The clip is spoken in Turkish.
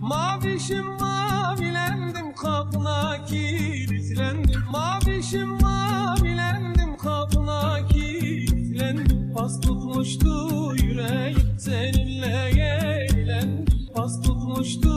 Mavişim mavilendim kapına kilitlendim. Mavişim mavilendim kapına kilitlendim. Pas tutmuştu yüreğim seninle eğlendim. Pas tutmuştu